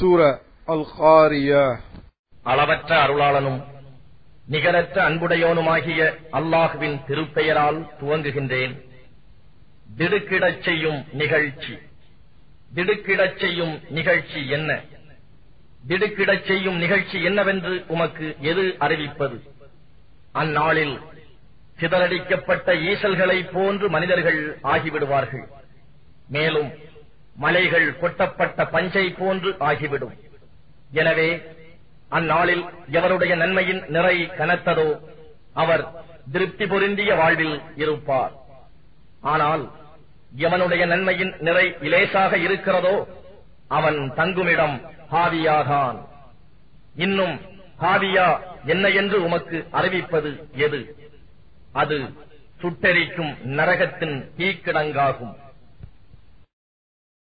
சூர அல் காரியா அளவற்ற அருளாளனும் நிகரற்ற அன்புடையோனுமாகிய அல்லாஹுவின் திருப்பெயரால் துவங்குகின்றேன். திடுக்கிடச் செய்யும் நிகழ்ச்சி. திடுக்கிடச் செய்யும் நிகழ்ச்சி என்ன? திடுக்கிடச் செய்யும் நிகழ்ச்சி என்னவென்று உமக்கு எது அறிவிப்பது? அந்நாளில் சிதறடிக்கப்பட்ட ஈசல்களைப் போன்று மனிதர்கள் ஆகிவிடுவார்கள். மேலும் மலைகள் கொட்டப்பட்ட பஞ்சை போன்று ஆகிவிடும். எனவே அந்நாளில் எவருடைய நன்மையின் நிறை கனத்ததோ அவர் திருப்தி பொருந்திய வாழ்வில் இருப்பார். ஆனால் எவனுடைய நன்மையின் நிறை இலேசாக இருக்கிறதோ அவன் தங்குமிடம் ஹாவியாகான். இன்னும் ஹாவியா என்ன என்று உமக்கு அறிவிப்பது எது? அது சுட்டெரிக்கும் நரகத்தின் தீக்கிடங்காகும்.